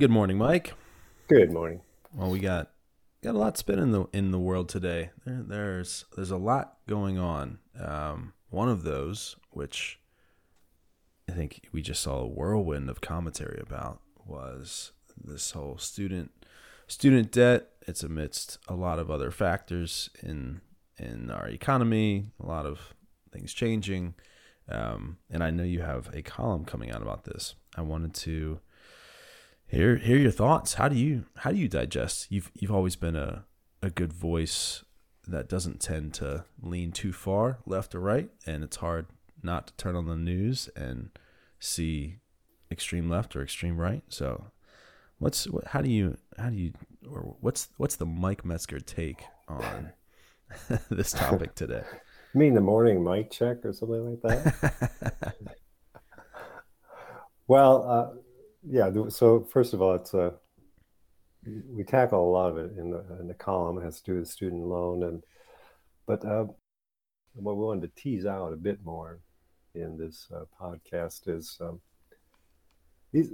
Good morning, Mike. Good morning. Well, we got got a lot spinning in the in the world today. There, there's there's a lot going on. Um, one of those, which I think we just saw a whirlwind of commentary about, was this whole student student debt. It's amidst a lot of other factors in in our economy, a lot of things changing, um, and I know you have a column coming out about this. I wanted to hear hear your thoughts. How do you how do you digest? You've you've always been a a good voice that doesn't tend to lean too far left or right, and it's hard not to turn on the news and see extreme left or extreme right. So, what's what, how do you how do you or what's what's the Mike Metzger take on this topic today? You mean the morning mic check or something like that? well, uh, yeah. So first of all, it's a uh, we tackle a lot of it in the in the column. It has to do with student loan, and but uh, what we wanted to tease out a bit more in this uh, podcast is um, these.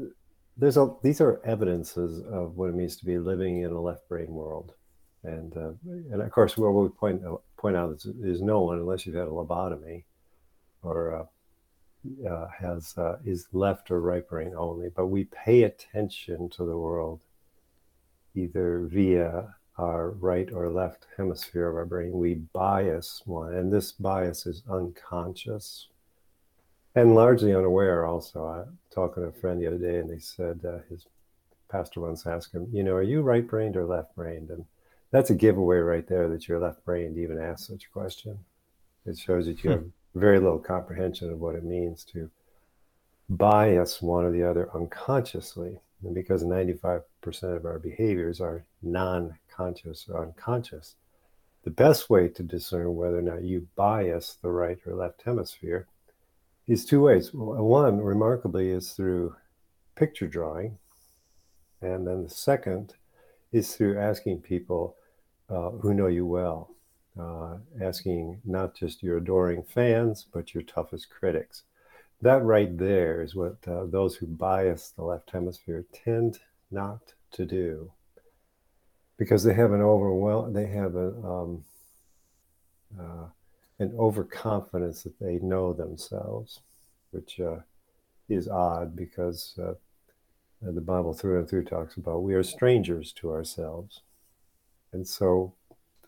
There's a these are evidences of what it means to be living in a left brain world, and uh, and of course, what we point point out is, is no one unless you've had a lobotomy or uh, has uh, is left or right brain only, but we pay attention to the world either via our right or left hemisphere of our brain. We bias one, and this bias is unconscious and largely unaware. Also, I talking to a friend the other day, and they said uh, his pastor once asked him, "You know, are you right brained or left brained?" And that's a giveaway right there that you're left brained even ask such a question. It shows that you have very little comprehension of what it means to bias one or the other unconsciously. And because 95% of our behaviors are non conscious or unconscious, the best way to discern whether or not you bias the right or left hemisphere is two ways. One, remarkably, is through picture drawing. And then the second is through asking people uh, who know you well uh, asking not just your adoring fans, but your toughest critics. That right there is what uh, those who bias the left hemisphere tend not to do because they have an overwhelm, they have a, um, uh, an overconfidence that they know themselves, which uh, is odd because uh, the Bible through and through talks about we are strangers to ourselves. And so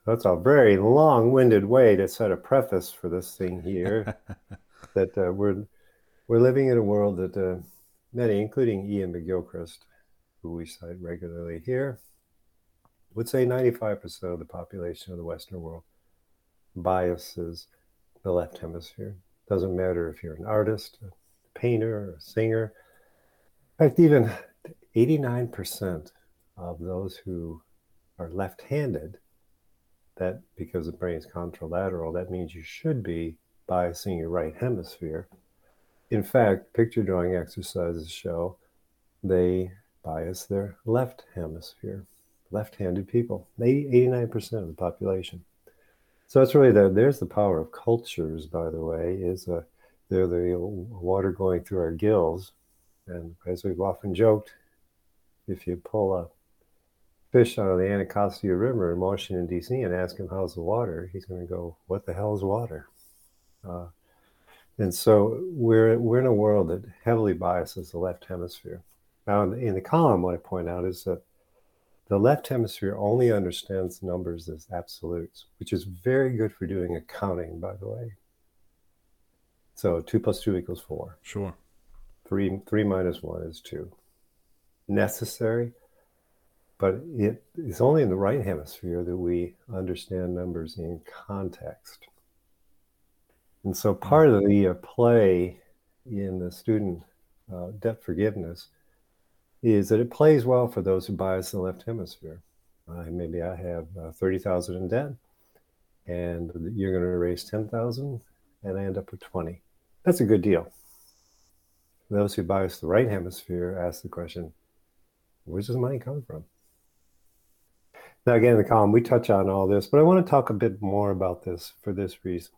that's a very long-winded way to set a preface for this thing here. that uh, we're we're living in a world that uh, many, including Iain McGilchrist, who we cite regularly here, would say 95% of the population of the Western world biases the left hemisphere. Doesn't matter if you're an artist, a painter, a singer. In fact, even 89% of those who are left-handed that because the brain is contralateral, that means you should be biasing your right hemisphere. In fact, picture drawing exercises show they bias their left hemisphere, left handed people, 89% of the population. So it's really the, there's the power of cultures, by the way, is uh, they're the water going through our gills. And as we've often joked, if you pull a fish out of the Anacostia River in Washington, D.C., and ask him, How's the water? He's going to go, What the hell is water? Uh, and so we're, we're in a world that heavily biases the left hemisphere. Now, in the, in the column, what I point out is that the left hemisphere only understands numbers as absolutes, which is very good for doing accounting, by the way. So two plus two equals four. Sure. Three, three minus one is two. Necessary but it is only in the right hemisphere that we understand numbers in context. And so part of the uh, play in the student uh, debt forgiveness is that it plays well for those who bias the left hemisphere. Uh, maybe I have uh, 30,000 in debt and you're going to raise 10,000 and I end up with 20. That's a good deal. Those who bias the right hemisphere ask the question, where's this money coming from? Now, again, in the column, we touch on all this, but I want to talk a bit more about this for this reason.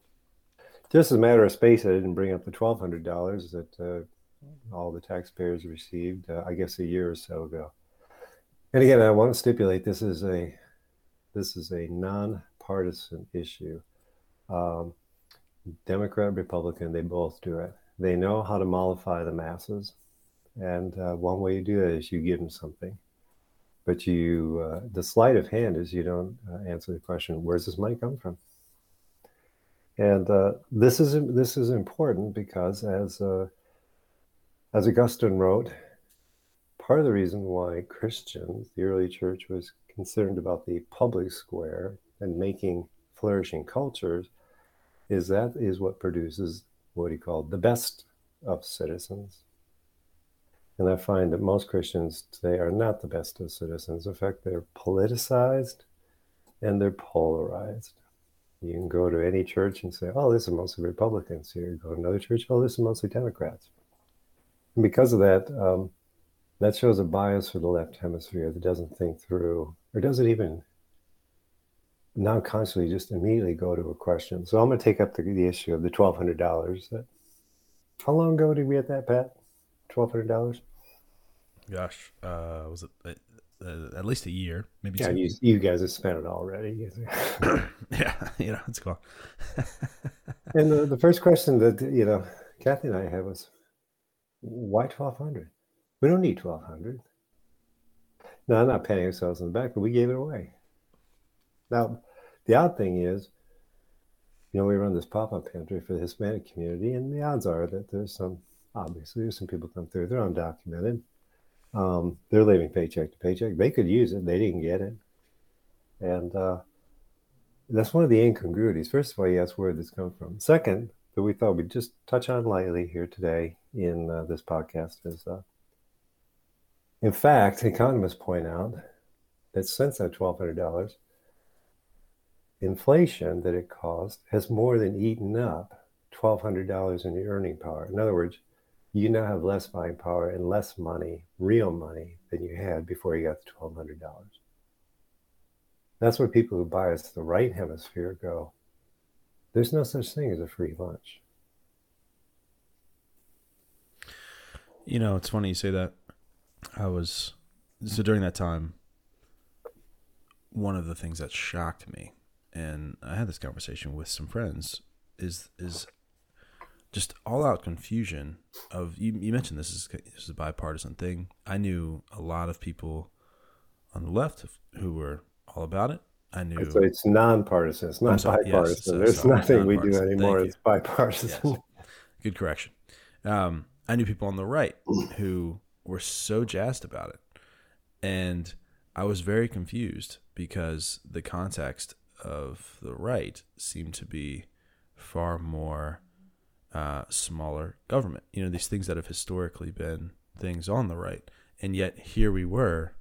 Just as a matter of space, I didn't bring up the $1,200 that uh, all the taxpayers received, uh, I guess, a year or so ago. And again, I want to stipulate this is a this is a nonpartisan issue. Um, Democrat, Republican, they both do it. They know how to mollify the masses, and uh, one way you do that is you give them something. But you, uh, the sleight of hand is you don't uh, answer the question, "Where's this money come from?" And uh, this is this is important because, as uh, as Augustine wrote, part of the reason why Christians, the early church, was concerned about the public square and making flourishing cultures, is that is what produces what he called the best of citizens. And I find that most Christians today are not the best of citizens. In fact, they're politicized and they're polarized. You can go to any church and say, oh, this is mostly Republicans. Here, go to another church, oh, this is mostly Democrats. And because of that, um, that shows a bias for the left hemisphere that doesn't think through or doesn't even non consciously just immediately go to a question. So I'm going to take up the, the issue of the $1,200. How long ago did we get that, Pat? $1,200? Gosh, uh, was it uh, uh, at least a year, maybe. Yeah, you, you, guys have spent it already. yeah, you know, it's cool. and the, the first question that you know, Kathy and I had was, why twelve hundred? We don't need twelve hundred. No, I'm not patting ourselves on the back, but we gave it away. Now, the odd thing is, you know, we run this pop-up pantry for the Hispanic community, and the odds are that there's some, obviously, there's some people come through. They're undocumented um, they're living paycheck to paycheck. They could use it, they didn't get it, and uh, that's one of the incongruities. First of all, yes, where did this come from? Second, that we thought we'd just touch on lightly here today in uh, this podcast is, uh, in fact, economists point out that since that twelve hundred dollars, inflation that it caused has more than eaten up twelve hundred dollars in the earning power. In other words, you now have less buying power and less money, real money, than you had before you got the $1,200. That's where people who bias the right hemisphere go. There's no such thing as a free lunch. You know, it's funny you say that. I was, so during that time, one of the things that shocked me, and I had this conversation with some friends, is is just all out confusion of you, you mentioned this is this is a bipartisan thing. I knew a lot of people on the left who were all about it. I knew so it's nonpartisan. It's not sorry, bipartisan. Yes, There's sorry, nothing we do anymore. It's bipartisan. Yes. Good correction. Um, I knew people on the right who were so jazzed about it, and I was very confused because the context of the right seemed to be far more uh, smaller government. You know, these things that have historically been things on the right. And yet here we were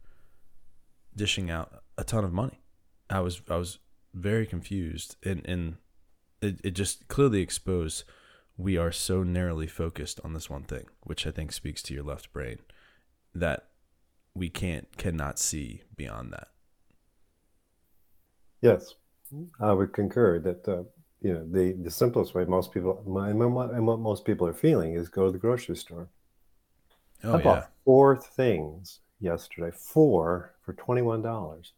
dishing out a ton of money. I was I was very confused and, and it, it just clearly exposed we are so narrowly focused on this one thing, which I think speaks to your left brain, that we can't cannot see beyond that. Yes, I would concur that uh, you know the the simplest way most people and what, and what most people are feeling is go to the grocery store. Oh, I bought four things yesterday, four for twenty one dollars.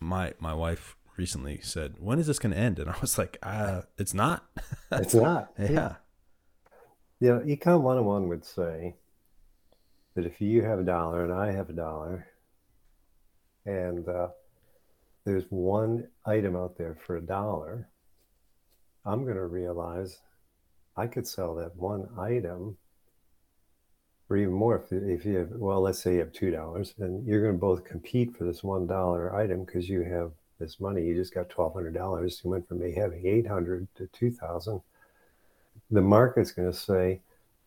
My my wife recently said, "When is this going to end?" And I was like, uh, "It's not. it's not." yeah. Yeah, Econ 101 would say that if you have a dollar and I have a dollar, and uh, there's one item out there for a dollar, I'm going to realize I could sell that one item for even more. If, if you have, well, let's say you have two dollars, and you're going to both compete for this one dollar item because you have this money. You just got twelve hundred dollars. You went from having eight hundred to two thousand. The market's going to say,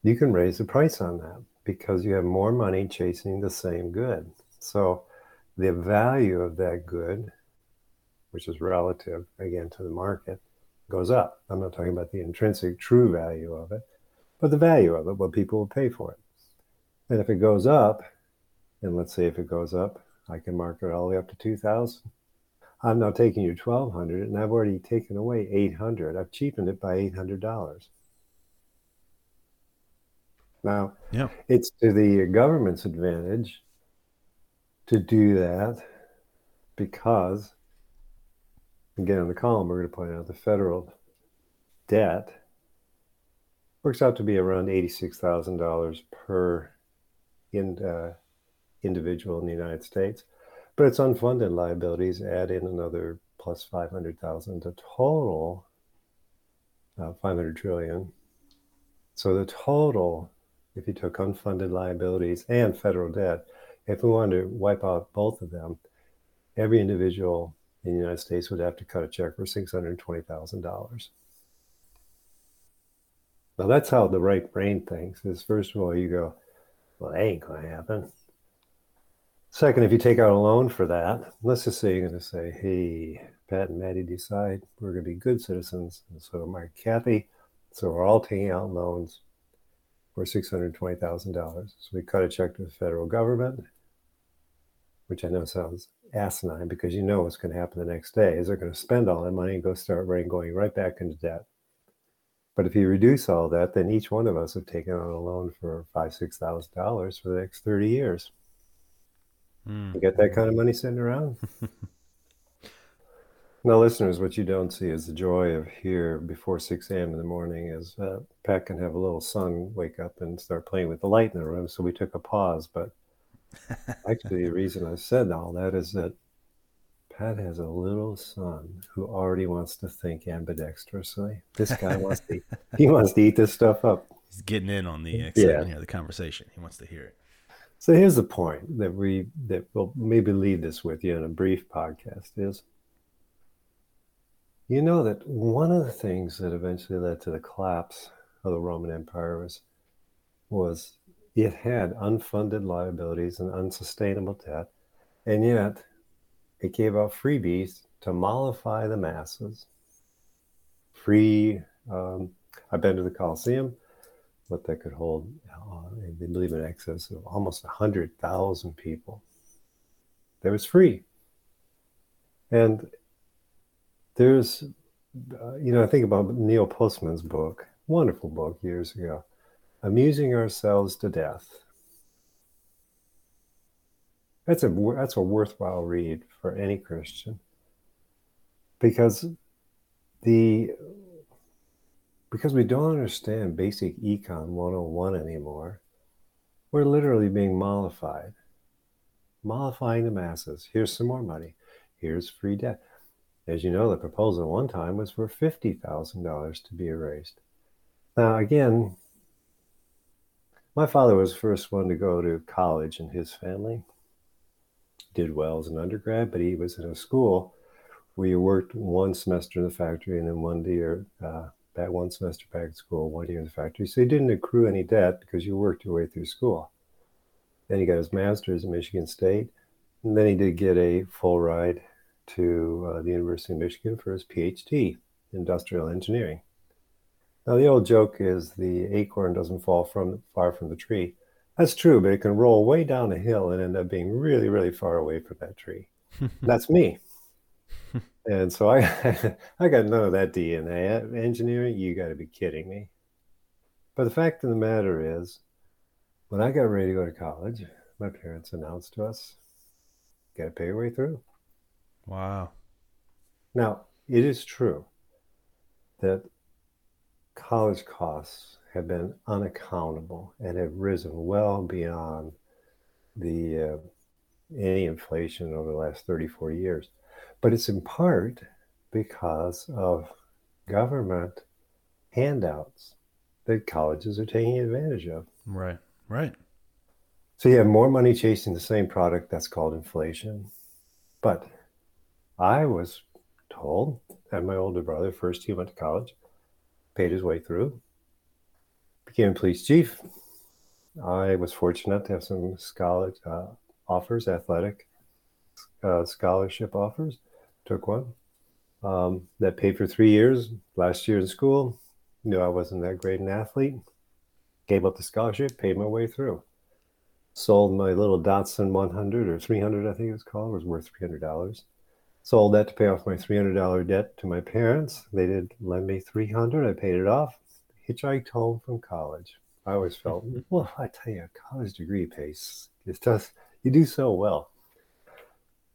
you can raise the price on that because you have more money chasing the same good. So the value of that good, which is relative again to the market, goes up. I'm not talking about the intrinsic true value of it, but the value of it, what people will pay for it. And if it goes up, and let's say if it goes up, I can mark it all the way up to 2000. I'm now taking you 1200 and I've already taken away 800. I've cheapened it by $800. Now, yeah. it's to the government's advantage to do that because, again, in the column, we're going to point out the federal debt works out to be around $86,000 per in, uh, individual in the United States. But its unfunded liabilities add in another plus 500,000 to total uh, 500 trillion. So the total, if you took unfunded liabilities and federal debt, if we wanted to wipe out both of them, every individual in the United States would have to cut a check for $620,000. Now that's how the right brain thinks is first of all, you go, well, that ain't going to happen. Second, if you take out a loan for that, let's just say you're going to say, hey, Pat and Maddie decide we're going to be good citizens. And so my Kathy, so we're all taking out loans for $620,000. So we cut a check to the federal government, which I know sounds asinine because you know what's going to happen the next day is they're going to spend all that money and go start right, going right back into debt. But if you reduce all that, then each one of us have taken on a loan for five, six thousand dollars for the next thirty years. Mm. You get that kind of money sitting around. now, listeners, what you don't see is the joy of here before six a.m. in the morning. Is uh, Pat can have a little son wake up and start playing with the light in the room. So we took a pause, but actually, the reason I said all that is that Pat has a little son who already wants to think ambidextrously. This guy wants to he wants to eat this stuff up. He's getting in on the yeah. here, the conversation. He wants to hear it. So here's the point that we that we'll maybe leave this with you in a brief podcast is you know that one of the things that eventually led to the collapse of the Roman Empire was was it had unfunded liabilities and unsustainable debt, and yet it gave out freebies to mollify the masses. Free, um, I've been to the Colosseum, what that could hold, uh, they believe in excess of almost 100,000 people. That was free. And there's, uh, you know, I think about Neil Postman's book, wonderful book years ago, Amusing Ourselves to Death. That's a that's a worthwhile read for any Christian. Because the because we don't understand basic econ 101 anymore we're literally being mollified. Mollifying the masses. Here's some more money. Here's free debt. As you know the proposal one time was for $50000 to be erased. Now again my father was the first one to go to college in his family did well as an undergrad, but he was in a school where you worked one semester in the factory and then one year uh, back one semester back at school, one year in the factory. So he didn't accrue any debt because you worked your way through school. Then he got his master's at Michigan State, and then he did get a full ride to uh, the University of Michigan for his PhD, industrial engineering. Now the old joke is the acorn doesn't fall from far from the tree. That's true, but it can roll way down a hill and end up being really, really far away from that tree. That's me. and so I, I got none of that DNA. Engineering, you got to be kidding me. But the fact of the matter is, when I got ready to go to college, my parents announced to us, got to pay your way through. Wow. Now, it is true that college costs have been unaccountable and have risen well beyond the uh, any inflation over the last 30, 40 years. But it's in part because of government handouts that colleges are taking advantage of. Right, right. So you have more money chasing the same product. That's called inflation. But I was told that my older brother, first he went to college, paid his way through, became police chief. I was fortunate to have some scholar uh, offers, athletic uh, scholarship offers. Took one um, that paid for three years. Last year in school, knew I wasn't that great an athlete. Gave up the scholarship, paid my way through. Sold my little Datsun 100 or 300, I think it was called. It was worth $300. Sold that to pay off my $300 debt to my parents. They did lend me 300. I paid it off. Hitchhiked home from college. I always felt, well, I tell you, a college degree pays. It does. You do so well.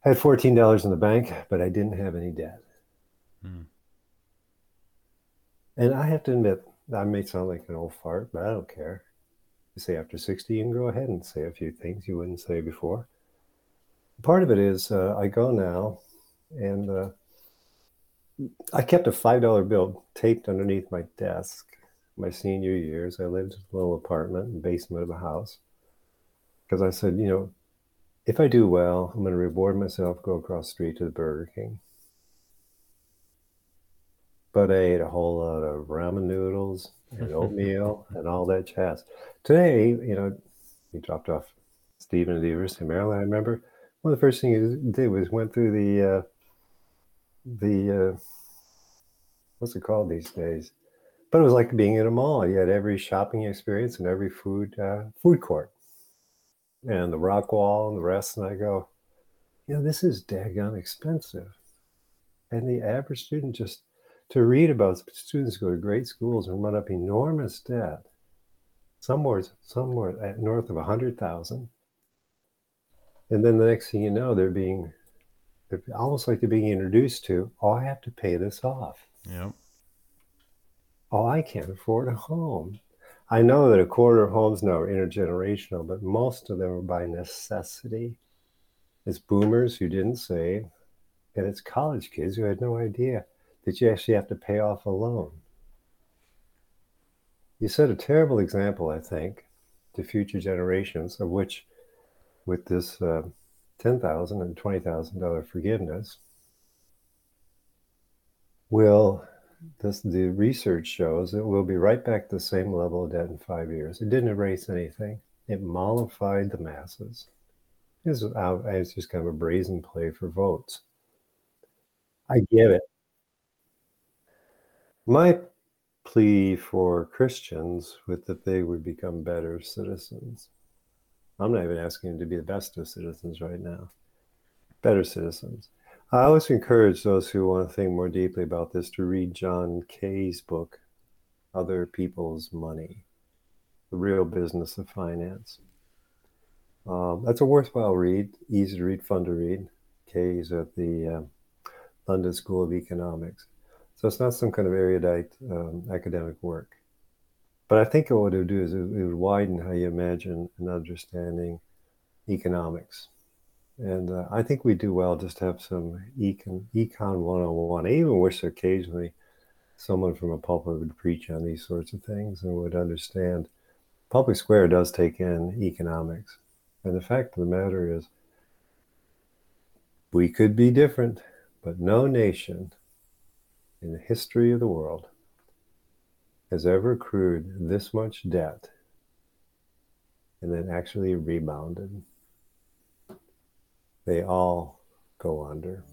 I had $14 in the bank, but I didn't have any debt. Hmm. And I have to admit, I may sound like an old fart, but I don't care. You say after 60, you can go ahead and say a few things you wouldn't say before. Part of it is uh, I go now and uh, I kept a $5 bill taped underneath my desk my senior years. I lived in a little apartment in the basement of a house because I said, you know, if I do well, I'm going to reward myself, go across the street to the Burger King. But I ate a whole lot of ramen noodles and oatmeal and all that jazz. Today, you know, he dropped off Stephen at the University of Maryland. I remember one of the first things he did was went through the uh, the uh, what's it called these days? But it was like being in a mall. You had every shopping experience and every food uh, food court and the rock wall and the rest. And I go, you know, this is daggone expensive. And the average student just to read about students go to great schools and run up enormous debt, somewhere somewhere at north of a hundred thousand. And then the next thing you know, they're being almost like they're being introduced to, oh, I have to pay this off. Yeah. Oh, I can't afford a home. I know that a quarter of homes now are intergenerational, but most of them are by necessity. It's boomers who didn't save, and it's college kids who had no idea that you actually have to pay off a loan. You set a terrible example, I think, to future generations, of which, with this uh, $10,000 and $20,000 forgiveness, will this, the research shows that we'll be right back to the same level of debt in five years. It didn't erase anything. It mollified the masses. It was, out, it just kind of a brazen play for votes. I get it. My plea for Christians with that they would become better citizens. I'm not even asking them to be the best of citizens right now. Better citizens I always encourage those who want to think more deeply about this to read John Kay's book, Other People's Money The Real Business of Finance. Um, that's a worthwhile read, easy to read, fun to read. Kay is at the uh, London School of Economics. So it's not some kind of erudite um, academic work. But I think what it would do is it would widen how you imagine and understanding economics and uh, I think we do well just to have some econ, econ 101. I even wish occasionally someone from a pulpit would preach on these sorts of things and would understand. Public Square does take in economics. And the fact of the matter is, we could be different, but no nation in the history of the world has ever accrued this much debt and then actually rebounded they all go under.